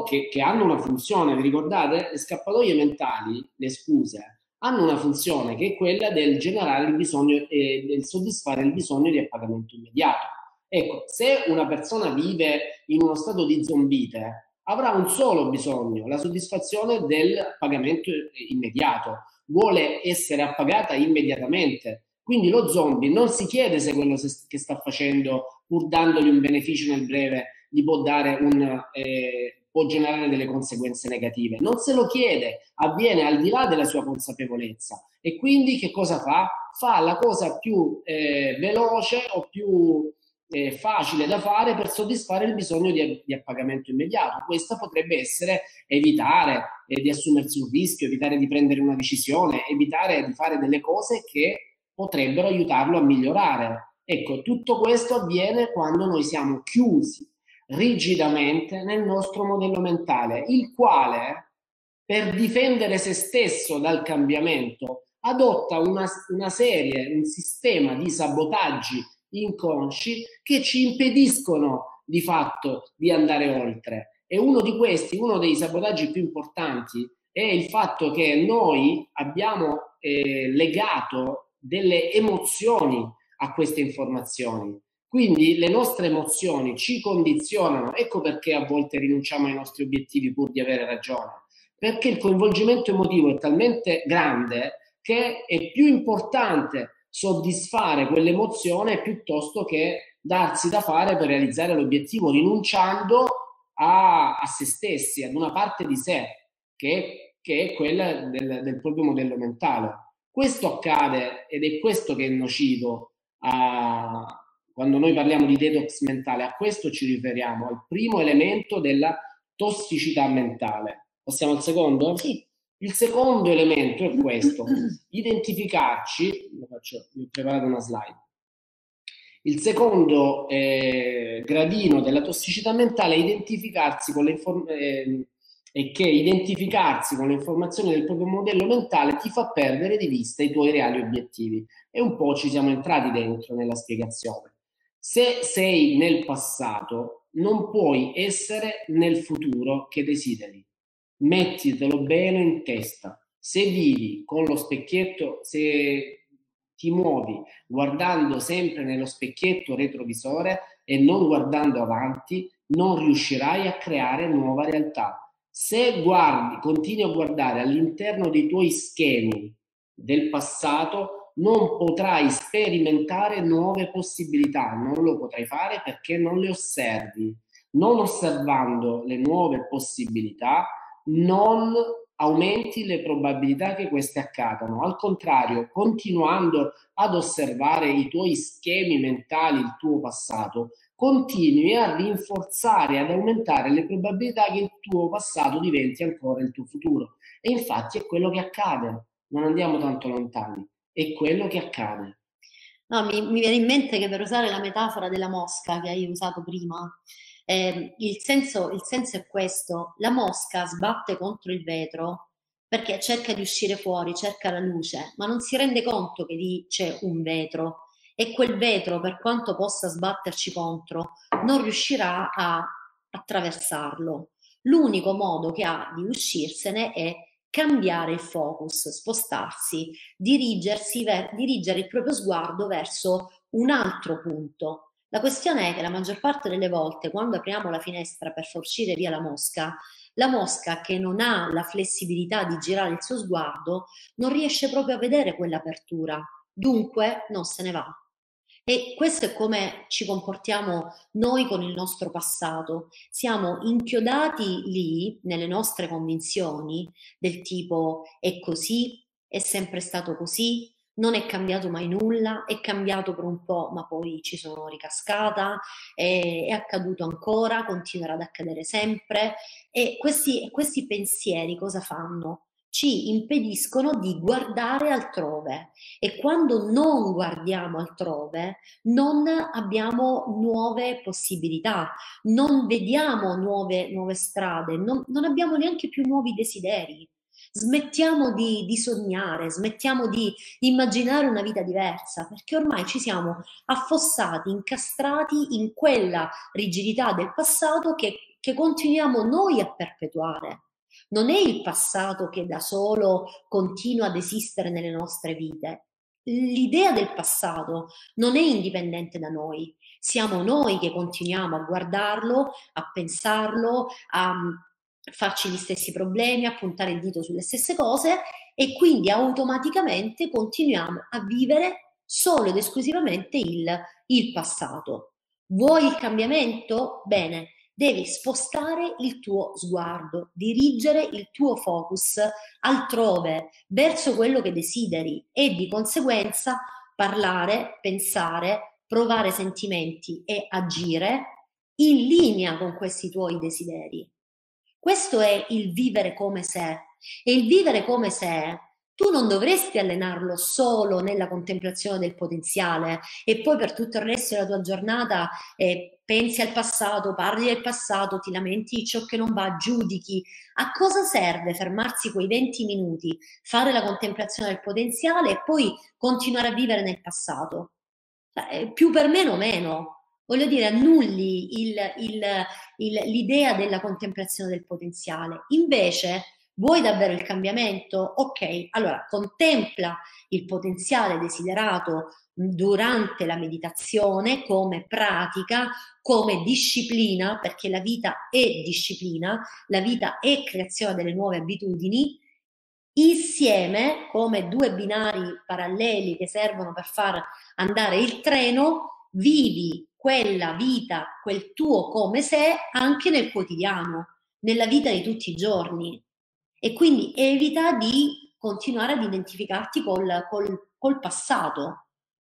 che, che hanno una funzione, vi ricordate? Le scappatoie mentali, le scuse, hanno una funzione che è quella del generare il bisogno e del soddisfare il bisogno di appagamento immediato. Ecco, se una persona vive in uno stato di zombite, avrà un solo bisogno, la soddisfazione del pagamento immediato. Vuole essere appagata immediatamente. Quindi lo zombie non si chiede se quello che sta facendo, pur dandogli un beneficio nel breve, gli può dare un, eh, può generare delle conseguenze negative. Non se lo chiede, avviene al di là della sua consapevolezza. E quindi che cosa fa? Fa la cosa più eh, veloce o più eh, facile da fare per soddisfare il bisogno di, di appagamento immediato. Questa potrebbe essere evitare eh, di assumersi un rischio, evitare di prendere una decisione, evitare di fare delle cose che potrebbero aiutarlo a migliorare. Ecco, tutto questo avviene quando noi siamo chiusi rigidamente nel nostro modello mentale, il quale per difendere se stesso dal cambiamento adotta una, una serie, un sistema di sabotaggi inconsci che ci impediscono di fatto di andare oltre. E uno di questi, uno dei sabotaggi più importanti, è il fatto che noi abbiamo eh, legato delle emozioni a queste informazioni. Quindi le nostre emozioni ci condizionano, ecco perché a volte rinunciamo ai nostri obiettivi pur di avere ragione, perché il coinvolgimento emotivo è talmente grande che è più importante soddisfare quell'emozione piuttosto che darsi da fare per realizzare l'obiettivo, rinunciando a, a se stessi, ad una parte di sé, che, che è quella del, del proprio modello mentale. Questo accade ed è questo che è nocivo quando noi parliamo di detox mentale, a questo ci riferiamo, al primo elemento della tossicità mentale. Passiamo al secondo? Sì. Il secondo elemento è questo, [CLEARS THROAT] identificarci, lo faccio, vi ho preparato una slide, il secondo eh, gradino della tossicità mentale è identificarsi con le informazioni eh, che identificarsi con le informazioni del proprio modello mentale ti fa perdere di vista i tuoi reali obiettivi. E un po' ci siamo entrati dentro nella spiegazione. Se sei nel passato, non puoi essere nel futuro che desideri. Mettitelo bene in testa. Se vivi con lo specchietto, se ti muovi guardando sempre nello specchietto retrovisore e non guardando avanti, non riuscirai a creare nuova realtà. Se guardi, continui a guardare all'interno dei tuoi schemi del passato, non potrai sperimentare nuove possibilità, non lo potrai fare perché non le osservi. Non osservando le nuove possibilità, non aumenti le probabilità che queste accadano. Al contrario, continuando ad osservare i tuoi schemi mentali, il tuo passato, continui a rinforzare, ad aumentare le probabilità che il tuo passato diventi ancora il tuo futuro. E infatti è quello che accade. Non andiamo tanto lontani è quello che accade. No, mi, mi, viene in mente che per usare la metafora della mosca che hai usato prima, eh, il, senso, il senso è questo, la mosca sbatte contro il vetro perché cerca di uscire fuori, cerca la luce, ma non si rende conto che lì c'è un vetro e quel vetro, per quanto possa sbatterci contro, non riuscirà a attraversarlo. L'unico modo che ha di uscirsene è cambiare il focus, spostarsi, ver- dirigere il proprio sguardo verso un altro punto. La questione è che la maggior parte delle volte, quando apriamo la finestra per far uscire via la mosca, la mosca che non ha la flessibilità di girare il suo sguardo non riesce proprio a vedere quell'apertura, dunque non se ne va. E questo è come ci comportiamo noi con il nostro passato. Siamo inchiodati lì nelle nostre convinzioni del tipo è così, è sempre stato così, non è cambiato mai nulla, è cambiato per un po', ma poi ci sono ricascata, è, è accaduto ancora, continuerà ad accadere sempre. E questi, questi pensieri cosa fanno? Ci impediscono di guardare altrove e quando non guardiamo altrove non abbiamo nuove possibilità, non vediamo nuove, nuove strade, non, non abbiamo neanche più nuovi desideri. Smettiamo di, di, sognare, smettiamo di immaginare una vita diversa, perché ormai ci siamo affossati, incastrati in quella rigidità del passato che, che continuiamo noi a perpetuare non è il passato che da solo continua ad esistere nelle nostre vite. L'idea del passato non è indipendente da noi, siamo noi che continuiamo a guardarlo, a pensarlo, a mm, farci gli stessi problemi, a puntare il dito sulle stesse cose e quindi automaticamente continuiamo a vivere solo ed esclusivamente il, il passato. Vuoi il cambiamento? Bene, devi spostare il tuo sguardo, dirigere il tuo focus altrove, verso quello che desideri e di conseguenza parlare, pensare, provare sentimenti e agire in linea con questi tuoi desideri. Questo è il vivere come se. E il vivere come se tu non dovresti allenarlo solo nella contemplazione del potenziale e poi per tutto il resto della tua giornata eh, pensi al passato, parli del passato, ti lamenti di ciò che non va, giudichi. A cosa serve fermarsi quei 20 minuti, fare la contemplazione del potenziale e poi continuare a vivere nel passato? Eh, più per meno meno. Voglio dire, annulli il, il, il, l'idea della contemplazione del potenziale. Invece, Vuoi davvero il cambiamento? Ok, allora contempla il potenziale desiderato durante la meditazione come pratica, come disciplina, perché la vita è disciplina, la vita è creazione delle nuove abitudini, insieme come due binari paralleli che servono per far andare il treno, vivi quella vita, quel tuo come se anche nel quotidiano, nella vita di tutti i giorni e quindi evita di continuare ad identificarti col, col, col passato,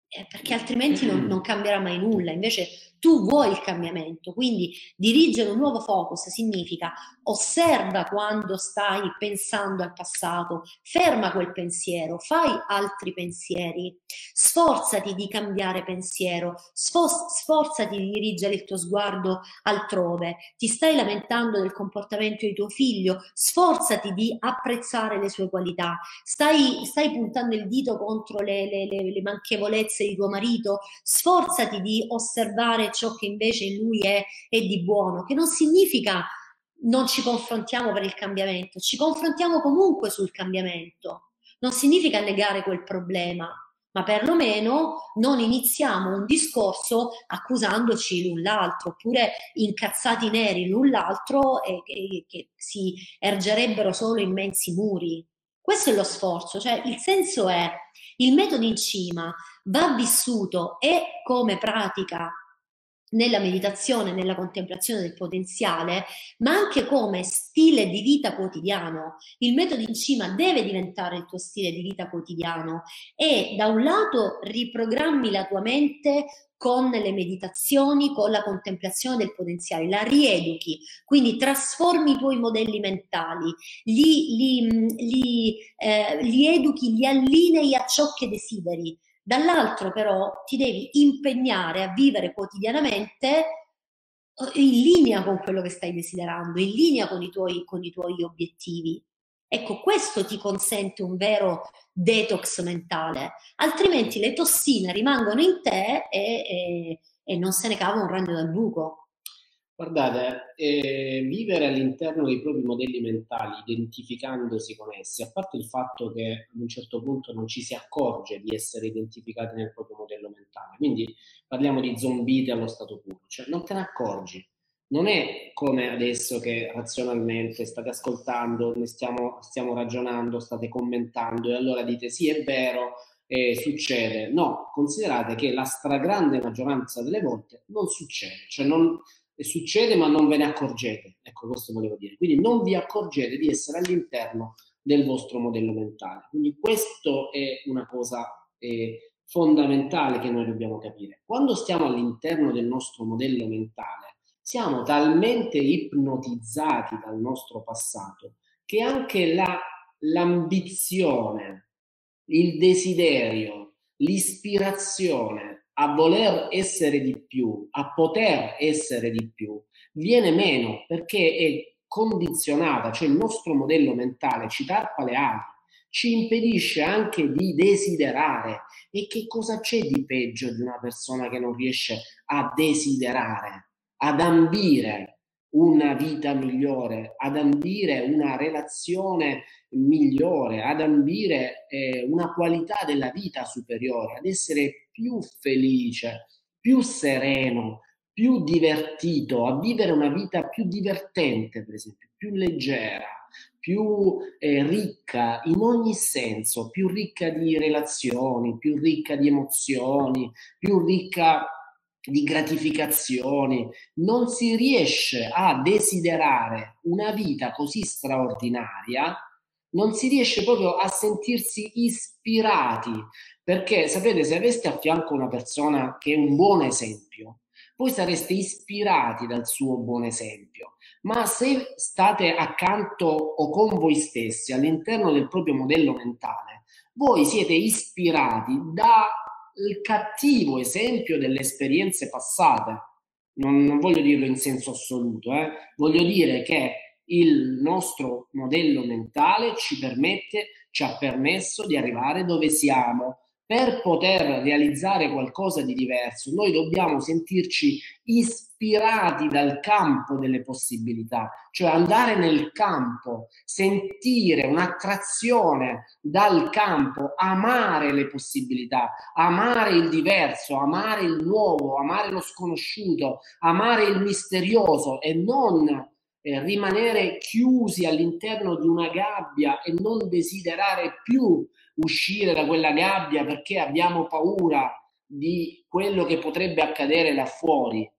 eh, perché altrimenti non, non, cambierà mai nulla. Invece tu vuoi il cambiamento, quindi dirigere un nuovo focus significa osserva quando stai pensando al passato, ferma quel pensiero, fai altri pensieri, sforzati di cambiare pensiero, sforzati di dirigere il tuo sguardo altrove, ti stai lamentando del comportamento di tuo figlio, sforzati di apprezzare le sue qualità, stai, stai puntando il dito contro le, le, le, le manchevolezze di tuo marito, sforzati di osservare ciò che invece in lui è, è di buono, che non significa non ci confrontiamo per il cambiamento, ci confrontiamo comunque sul cambiamento. Non significa negare quel problema, ma perlomeno non iniziamo un discorso accusandoci l'un l'altro, oppure incazzati neri l'un l'altro e, e che si ergerebbero solo immensi muri. Questo è lo sforzo, cioè il senso è il metodo in cima va vissuto e come pratica nella meditazione, nella contemplazione del potenziale, ma anche come stile di vita quotidiano. Il metodo in cima deve diventare il tuo stile di vita quotidiano e da un lato riprogrammi la tua mente con le meditazioni, con la contemplazione del potenziale, la rieduchi, quindi trasformi i tuoi modelli mentali, li, li, li, eh, li educhi, li allinei a ciò che desideri Dall'altro però ti devi impegnare a vivere quotidianamente eh, in linea con quello che stai desiderando, in linea con i tuoi, con i tuoi obiettivi. Ecco, questo ti consente un vero detox mentale, altrimenti le tossine rimangono in te e, e, e non se ne cava un ragno dal buco. Guardate, eh, vivere all'interno dei propri modelli mentali, identificandosi con essi, a parte il fatto che ad un certo punto non ci si accorge di essere identificati nel proprio modello mentale, quindi parliamo di zombite allo stato puro, cioè non te ne accorgi. Non è come adesso che razionalmente state ascoltando, ne stiamo, stiamo ragionando, state commentando e allora dite sì, è vero, eh, succede. No, considerate che la stragrande maggioranza delle volte non succede, cioè non, e succede ma non ve ne accorgete. Ecco, questo volevo dire. Quindi non vi accorgete di essere all'interno del vostro modello mentale. Quindi questo è una cosa eh, fondamentale che noi dobbiamo capire. Quando stiamo all'interno del nostro modello mentale, siamo talmente ipnotizzati dal nostro passato che anche la, l'ambizione, il desiderio, l'ispirazione a voler essere di più, a poter essere di più, viene meno perché è condizionata, cioè il nostro modello mentale ci tarpa le ali, ci impedisce anche di desiderare. E che cosa c'è di peggio di una persona che non riesce a desiderare, ad ambire una vita migliore, ad ambire una relazione migliore, ad ambire eh, una qualità della vita superiore, ad essere più felice, più sereno, più divertito, a vivere una vita più divertente, per esempio, più leggera, più eh, ricca in ogni senso, più ricca di relazioni, più ricca di emozioni, più ricca di gratificazioni, non si riesce a desiderare una vita così straordinaria, non si riesce proprio a sentirsi ispirati, perché sapete, se aveste a fianco una persona che è un buon esempio, voi sareste ispirati dal suo buon esempio, ma se state accanto o con voi stessi all'interno del proprio modello mentale, voi siete ispirati da il cattivo esempio delle esperienze passate. Non, non voglio dirlo in senso assoluto, eh? voglio dire che il nostro modello mentale ci permette, ci ha permesso di arrivare dove siamo per poter realizzare qualcosa di diverso, noi dobbiamo sentirci ispirati dal campo delle possibilità, cioè andare nel campo, sentire un'attrazione dal campo, amare le possibilità, amare il diverso, amare il nuovo, amare lo sconosciuto, amare il misterioso e non eh, rimanere chiusi all'interno di una gabbia e non desiderare più uscire da quella gabbia perché abbiamo paura di quello che potrebbe accadere là fuori.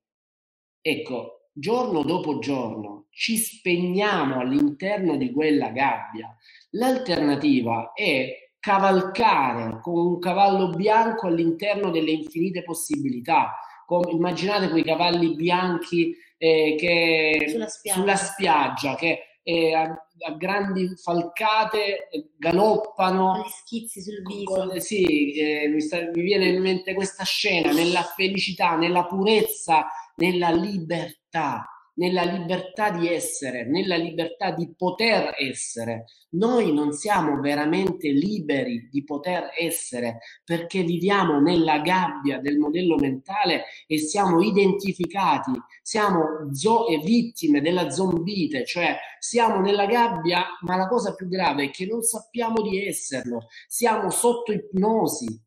Ecco, giorno dopo giorno ci spegniamo all'interno di quella gabbia. L'alternativa è cavalcare con un cavallo bianco all'interno delle infinite possibilità. Come, immaginate quei cavalli bianchi eh, che, sulla, spiaggia. sulla spiaggia che eh, a, a, grandi falcate galoppano. Con gli schizzi sul viso. Con, sì, eh, mi, sta, mi viene in mente questa scena nella felicità, nella purezza, nella libertà nella libertà di essere, nella libertà di poter essere. Noi non siamo veramente liberi di poter essere perché viviamo nella gabbia del modello mentale e siamo identificati, siamo zo- vittime della zombite, cioè siamo nella gabbia, ma la cosa più grave è che non sappiamo di esserlo, siamo sotto ipnosi,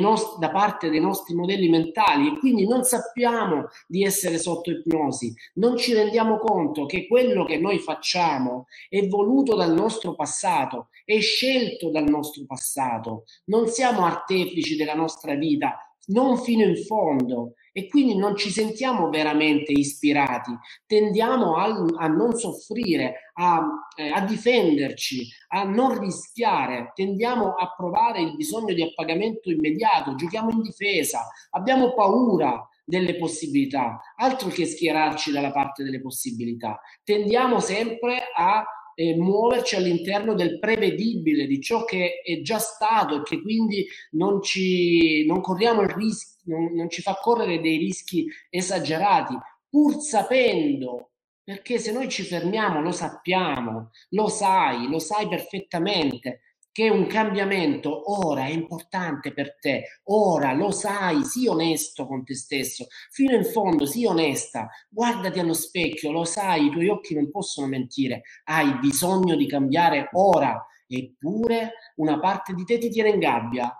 nost- da parte dei nostri modelli mentali e quindi non sappiamo di essere sotto ipnosi, non ci rendiamo conto che quello che noi facciamo è voluto dal nostro passato, è scelto dal nostro passato, non siamo artefici della nostra vita, non fino in fondo e quindi non ci sentiamo veramente ispirati, tendiamo a, a non soffrire, a, eh, a, difenderci, a non rischiare, tendiamo a provare il bisogno di appagamento immediato, giochiamo in difesa, abbiamo paura delle possibilità, altro che schierarci dalla parte delle possibilità, tendiamo sempre a eh, muoverci all'interno del prevedibile, di ciò che è già stato e che quindi non, ci, non corriamo il rischio, non, non ci fa correre dei rischi esagerati, pur sapendo perché se noi ci fermiamo lo sappiamo, lo sai, lo sai perfettamente che un cambiamento ora è importante per te, ora lo sai, sii onesto con te stesso, fino in fondo sii onesta, guardati allo specchio, lo sai, i tuoi occhi non possono mentire, hai bisogno di cambiare ora, eppure una parte di te ti tiene in gabbia.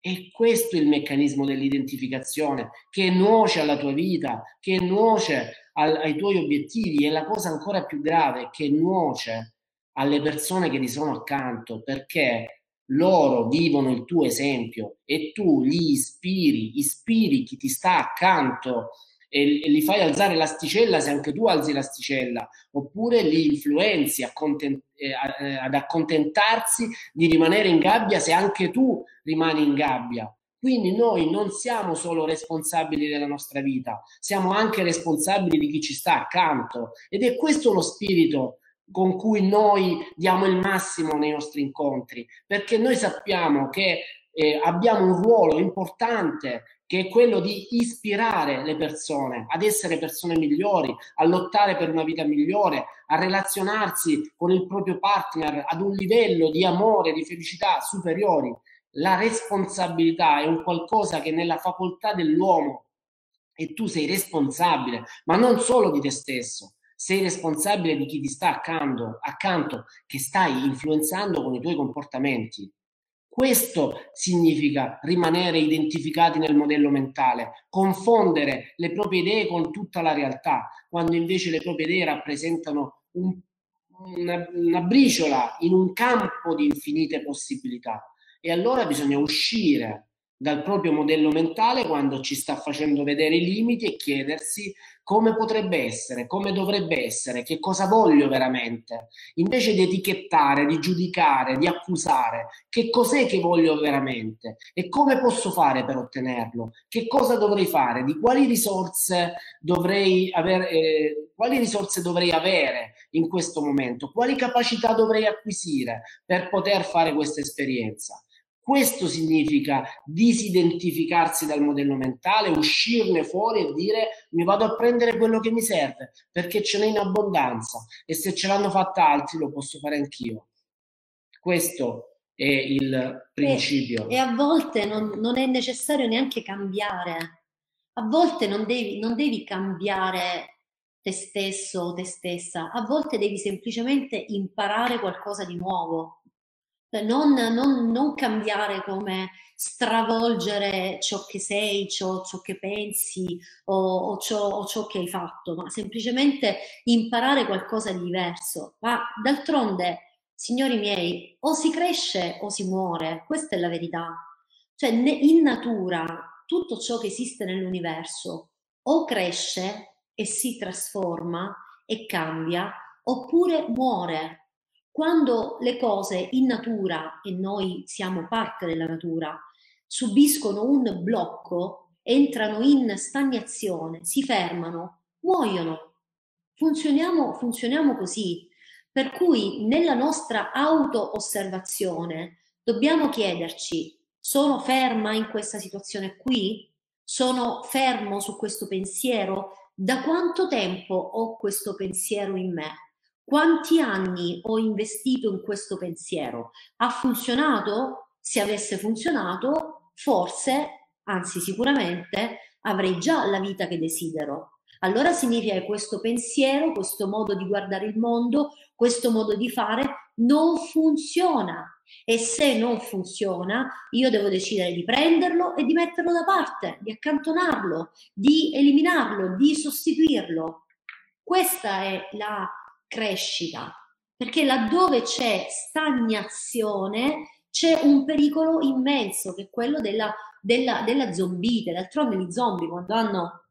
E questo è il meccanismo dell'identificazione che nuoce alla tua vita, che nuoce al, ai tuoi obiettivi e la cosa ancora più grave, che nuoce alle persone che ti sono accanto perché loro vivono il tuo esempio e tu li ispiri, ispiri chi ti sta accanto e, li fai alzare l'asticella se anche tu alzi l'asticella, oppure li influenzi content- eh, eh, ad accontentarsi di rimanere in gabbia se anche tu rimani in gabbia. Quindi noi non siamo solo responsabili della nostra vita, siamo anche responsabili di chi ci sta accanto ed è questo lo spirito con cui noi diamo il massimo nei nostri incontri, perché noi sappiamo che eh, abbiamo un ruolo importante che è quello di ispirare le persone ad essere persone migliori, a lottare per una vita migliore, a relazionarsi con il proprio partner ad un livello di amore, di felicità superiori. La responsabilità è un qualcosa che nella facoltà dell'uomo e tu sei responsabile, ma non solo di te stesso, sei responsabile di chi ti sta accanto, accanto, che stai influenzando con i tuoi comportamenti. Questo significa rimanere identificati nel modello mentale, confondere le proprie idee con tutta la realtà, quando invece le proprie idee rappresentano un, una, una briciola in un campo di infinite possibilità. E allora bisogna uscire dal proprio modello mentale quando ci sta facendo vedere i limiti e chiedersi come potrebbe essere, come dovrebbe essere, che cosa voglio veramente, invece di etichettare, di giudicare, di accusare, che cos'è che voglio veramente e come posso fare per ottenerlo, che cosa dovrei fare, di quali risorse dovrei avere, eh, quali risorse dovrei avere in questo momento, quali capacità dovrei acquisire per poter fare questa esperienza. Questo significa disidentificarsi dal modello mentale, uscirne fuori e dire mi vado a prendere quello che mi serve perché ce n'è in abbondanza e se ce l'hanno fatta altri lo posso fare anch'io. Questo è il principio. E, e a volte non, non, è necessario neanche cambiare. A volte non devi, non devi cambiare te stesso o te stessa, a volte devi semplicemente imparare qualcosa di nuovo non, non, non, cambiare come stravolgere ciò che sei, ciò, ciò che pensi o, o, ciò, o, ciò, che hai fatto, ma semplicemente imparare qualcosa di diverso. Ma d'altronde, signori miei, o si cresce o si muore, questa è la verità. Cioè, in natura, tutto ciò che esiste nell'universo o cresce e si trasforma e cambia, oppure muore quando le cose in natura, e noi siamo parte della natura, subiscono un blocco, entrano in stagnazione, si fermano, muoiono. Funzioniamo, funzioniamo così. Per cui nella nostra auto-osservazione dobbiamo chiederci, sono ferma in questa situazione qui? Sono fermo su questo pensiero? Da quanto tempo ho questo pensiero in me? Quanti anni ho investito in questo pensiero? Ha funzionato? Se avesse funzionato, forse, anzi sicuramente, avrei già la vita che desidero. Allora significa che questo pensiero, questo modo di guardare il mondo, questo modo di fare non funziona E se non funziona, io devo decidere di prenderlo e di metterlo da parte, di accantonarlo, di eliminarlo, di sostituirlo. Questa è la crescita, perché laddove c'è stagnazione c'è un pericolo immenso che è quello della, della, della zombite. D'altronde gli zombie quando hanno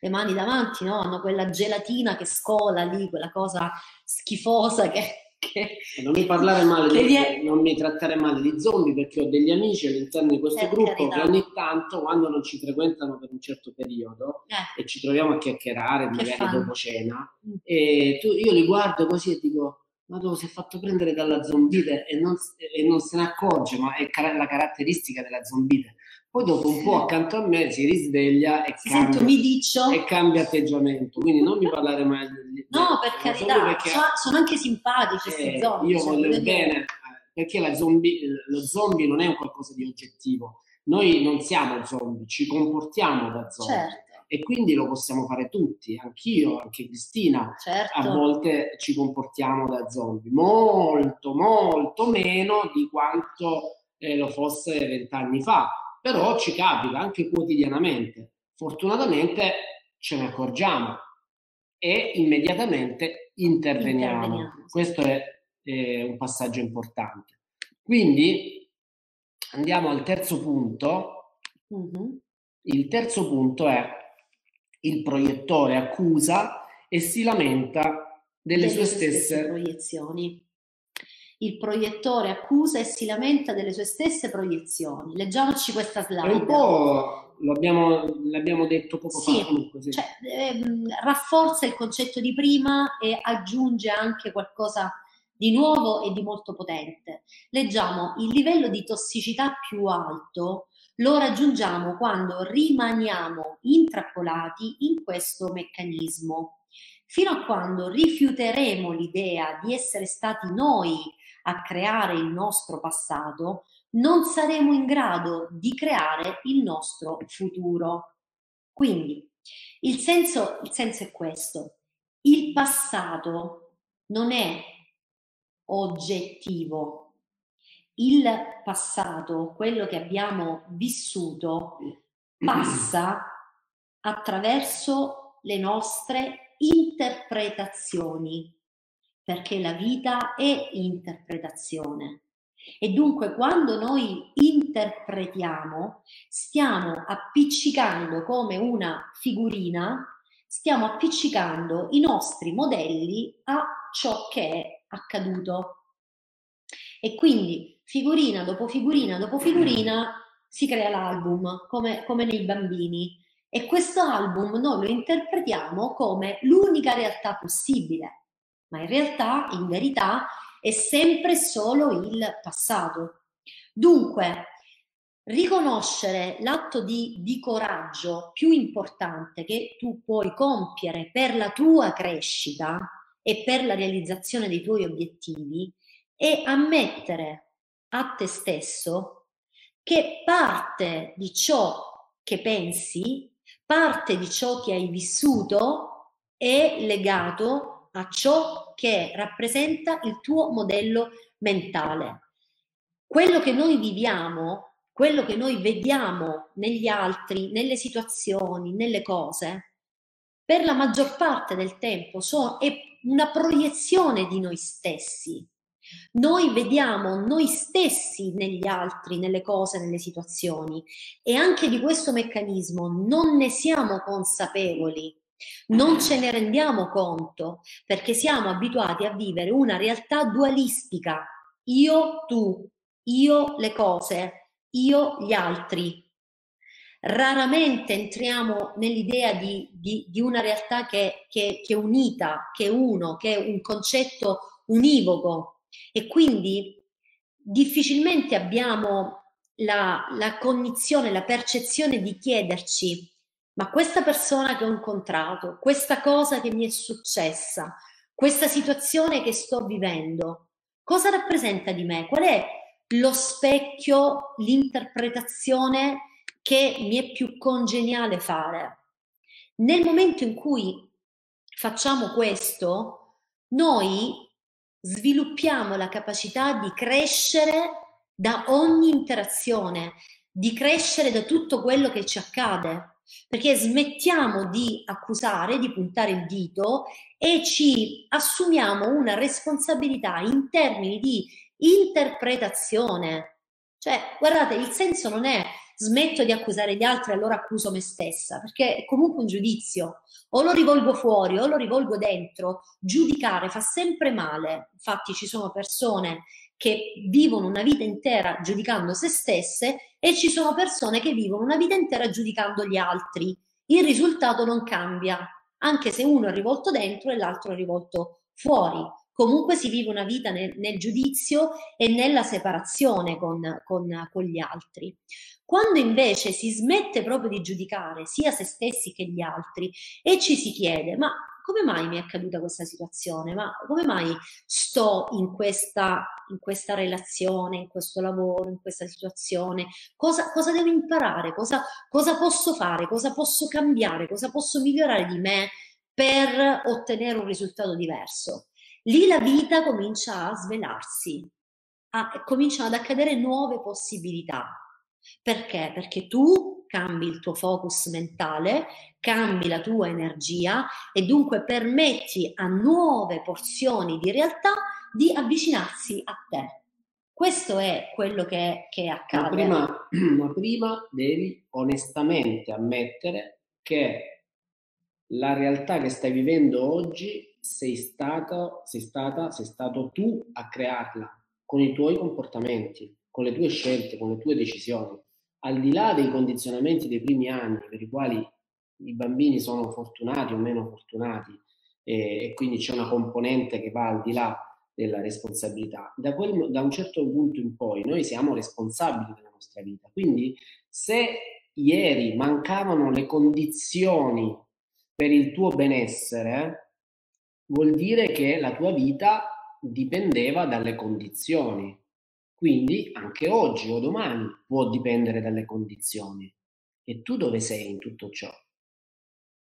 le mani davanti, no? hanno quella gelatina che scola lì, quella cosa schifosa che... che non mi parlare male, di, è... non mi trattare male di zombie perché ho degli amici all'interno di questo per gruppo carità. che ogni tanto quando non ci frequentano per un certo periodo eh. e ci troviamo a chiacchierare magari dopo cena mm. e tu, io li guardo così e dico ma dove si è fatto prendere dalla zombite e non, e non se ne accorge, ma è la caratteristica della zombite. Poi dopo un po' accanto a me si risveglia e, cambia, e cambia, atteggiamento. Quindi non mi parlare mai di No, per carità, perché, sono anche simpatici questi eh, zombie. Io cioè, voglio bene, perché zombie, lo zombie non è un qualcosa di oggettivo. Noi non siamo zombie, ci comportiamo da zombie. Certo. E quindi lo possiamo fare tutti, anch'io, anche Cristina. Certo. A volte ci comportiamo da zombie, molto, molto meno di quanto eh, lo fosse vent'anni fa però ci capita anche quotidianamente. Fortunatamente ce ne accorgiamo e immediatamente interveniamo. interveniamo. Questo è, è un passaggio importante. Quindi andiamo al terzo punto. Mm-hmm. Il terzo punto è il proiettore accusa e si lamenta delle, delle sue stesse, stesse proiezioni il proiettore accusa e si lamenta delle sue stesse proiezioni. Leggiamoci questa slide. È un po' l'abbiamo, l'abbiamo detto poco sì, fa. Comunque, sì. Cioè, ehm, rafforza il concetto di prima e aggiunge anche qualcosa di nuovo e di molto potente. Leggiamo il livello di tossicità più alto lo raggiungiamo quando rimaniamo intrappolati in questo meccanismo. Fino a quando rifiuteremo l'idea di essere stati noi a creare il nostro passato, non saremo in grado di creare il nostro futuro. Quindi il senso, il senso è questo. Il passato non è oggettivo. Il passato, quello che abbiamo vissuto, passa attraverso le nostre interpretazioni perché la vita è interpretazione. E dunque quando noi interpretiamo, stiamo appiccicando come una figurina, stiamo appiccicando i nostri modelli a ciò che è accaduto. E quindi figurina dopo figurina dopo figurina si crea l'album, come, come nei bambini. E questo album noi lo interpretiamo come l'unica realtà possibile ma in realtà, in verità, è sempre solo il passato. Dunque, riconoscere l'atto di, di, coraggio più importante che tu puoi compiere per la tua crescita e per la realizzazione dei tuoi obiettivi è ammettere a te stesso che parte di ciò che pensi, parte di ciò che hai vissuto è legato a ciò che rappresenta il tuo modello mentale. Quello che noi viviamo, quello che noi vediamo negli altri, nelle situazioni, nelle cose, per la maggior parte del tempo sono, è una proiezione di noi stessi. Noi vediamo noi stessi negli altri, nelle cose, nelle situazioni e anche di questo meccanismo non ne siamo consapevoli non ce ne rendiamo conto perché siamo abituati a vivere una realtà dualistica. Io, tu, io, le cose, io, gli altri. Raramente entriamo nell'idea di, di, di una realtà che, che, che è unita, che è uno, che è un concetto univoco e quindi difficilmente abbiamo la, la cognizione, la percezione di chiederci ma questa persona che ho incontrato, questa cosa che mi è successa, questa situazione che sto vivendo, cosa rappresenta di me? Qual è lo specchio, l'interpretazione che mi è più congeniale fare? Nel momento in cui facciamo questo, noi sviluppiamo la capacità di crescere da ogni interazione, di crescere da tutto quello che ci accade, perché smettiamo di accusare, di puntare il dito e ci assumiamo una responsabilità in termini di interpretazione. Cioè, guardate, il senso non è smetto di accusare gli altri, allora accuso me stessa, perché è comunque un giudizio. O lo rivolgo fuori o lo rivolgo dentro. Giudicare fa sempre male. Infatti ci sono persone che vivono una vita intera giudicando se stesse e ci sono persone che vivono una vita intera giudicando gli altri. Il risultato non cambia, anche se uno è rivolto dentro e l'altro è rivolto fuori. Comunque si vive una vita nel, nel giudizio e nella separazione con, con, con gli altri. Quando invece si smette proprio di giudicare sia se stessi che gli altri e ci si chiede, ma come mai mi è accaduta questa situazione? Ma come mai sto in questa, in questa relazione, in questo lavoro, in questa situazione? Cosa, cosa devo imparare? Cosa, cosa posso fare? Cosa posso cambiare? Cosa posso migliorare di me per ottenere un risultato diverso? Lì la vita comincia a svelarsi, a, cominciano ad accadere nuove possibilità. Perché? Perché tu cambi il tuo focus mentale, cambi la tua energia e dunque permetti a nuove porzioni di realtà di avvicinarsi a te. Questo è quello che, che accade. Ma prima, [CLEARS THROAT] ma prima devi onestamente ammettere che la realtà che stai vivendo oggi sei stata, sei stata, sei stato tu a crearla con i tuoi comportamenti con le tue scelte, con le tue decisioni, al di là dei condizionamenti dei primi anni per i quali i bambini sono fortunati o meno fortunati e, e quindi c'è una componente che va al di là della responsabilità, da, quel, da un certo punto in poi noi siamo responsabili della nostra vita. Quindi se ieri mancavano le condizioni per il tuo benessere, vuol dire che la tua vita dipendeva dalle condizioni. Quindi anche oggi o domani può dipendere dalle condizioni. E tu dove sei in tutto ciò?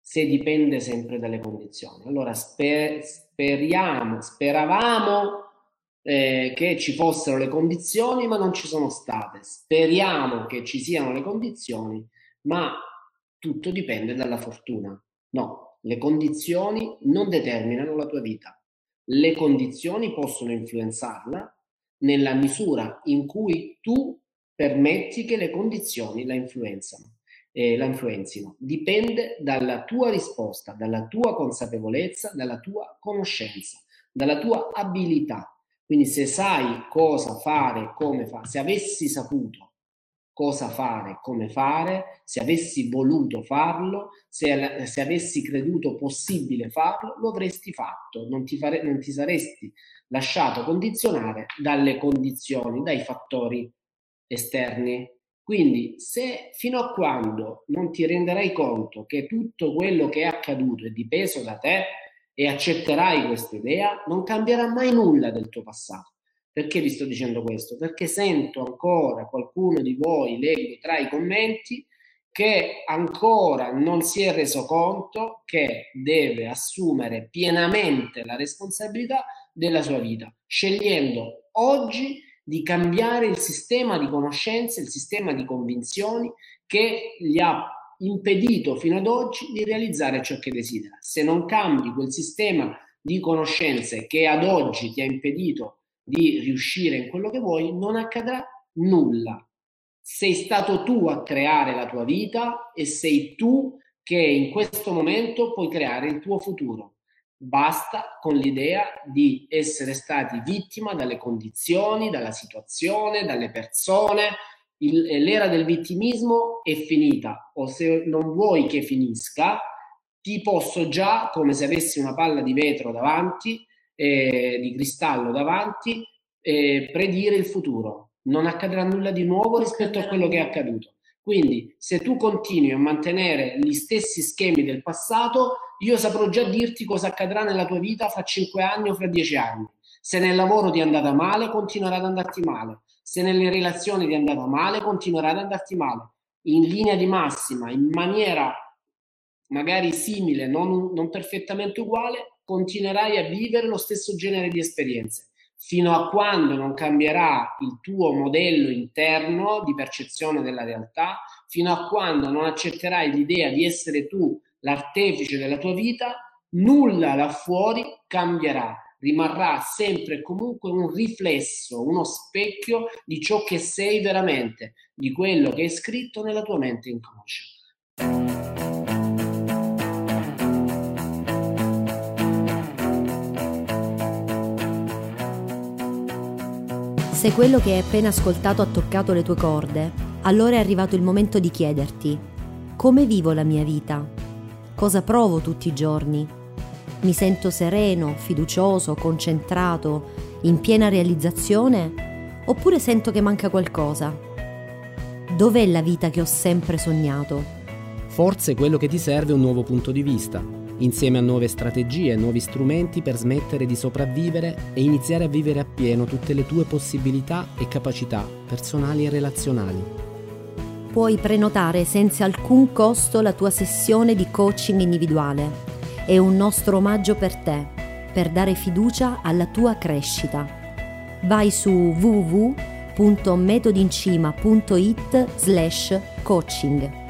Se dipende sempre dalle condizioni. Allora sper- speriamo, speravamo eh, che ci fossero le condizioni, ma non ci sono state. Speriamo che ci siano le condizioni, ma tutto dipende dalla fortuna. No, le condizioni non determinano la tua vita. Le condizioni possono influenzarla, nella misura in cui tu permetti che le condizioni la influenzano. Eh, la influenzino. Dipende dalla tua risposta, dalla tua consapevolezza, dalla tua conoscenza, dalla tua abilità. Quindi se sai cosa fare, come fare, se avessi saputo cosa fare, come fare, se avessi voluto farlo, se, se avessi creduto possibile farlo, lo avresti fatto, non ti, fare, non ti saresti lasciato condizionare dalle condizioni, dai fattori esterni. Quindi se fino a quando non ti renderai conto che tutto quello che è accaduto è dipeso da te e accetterai questa idea, non cambierà mai nulla del tuo passato. Perché vi sto dicendo questo? Perché sento ancora qualcuno di voi, leggo tra i commenti, che ancora non si è reso conto che deve assumere pienamente la responsabilità della sua vita, scegliendo oggi di cambiare il sistema di conoscenze, il sistema di convinzioni che gli ha impedito fino ad oggi di realizzare ciò che desidera. Se non cambi quel sistema di conoscenze che ad oggi ti ha impedito di riuscire in quello che vuoi, non accadrà nulla. Sei stato tu a creare la tua vita e sei tu che in questo momento puoi creare il tuo futuro. Basta con l'idea di essere stati vittima dalle condizioni, dalla situazione, dalle persone. Il, l'era del vittimismo è finita o se non vuoi che finisca, ti posso già, come se avessi una palla di vetro davanti, eh, di cristallo davanti, eh, predire il futuro. Non accadrà nulla di nuovo rispetto a quello che è accaduto. Quindi, se tu continui a mantenere gli stessi schemi del passato, io saprò già dirti cosa accadrà nella tua vita fra 5 anni o fra 10 anni. Se nel lavoro ti è andata male, continuerà ad andarti male. Se nelle relazioni ti è andata male, continuerà ad andarti male. In linea di massima, in maniera magari simile, non, non perfettamente uguale, continuerai a vivere lo stesso genere di esperienze fino a quando non cambierà il tuo modello interno di percezione della realtà, fino a quando non accetterai l'idea di essere tu l'artefice della tua vita, nulla là fuori cambierà, rimarrà sempre e comunque un riflesso, uno specchio di ciò che sei veramente, di quello che è scritto nella tua mente inconscia. Se quello che hai appena ascoltato ha toccato le tue corde, allora è arrivato il momento di chiederti come vivo la mia vita? Cosa provo tutti i giorni? Mi sento sereno, fiducioso, concentrato, in piena realizzazione? Oppure sento che manca qualcosa? Dov'è la vita che ho sempre sognato? Forse quello che ti serve è un nuovo punto di vista, insieme a nuove strategie e nuovi strumenti per smettere di sopravvivere e iniziare a vivere appieno tutte le tue possibilità e capacità personali e relazionali. Puoi prenotare senza alcun costo la tua sessione di coaching individuale. È un nostro omaggio per te, per dare fiducia alla tua crescita. Vai su www.metodincima.it slash coaching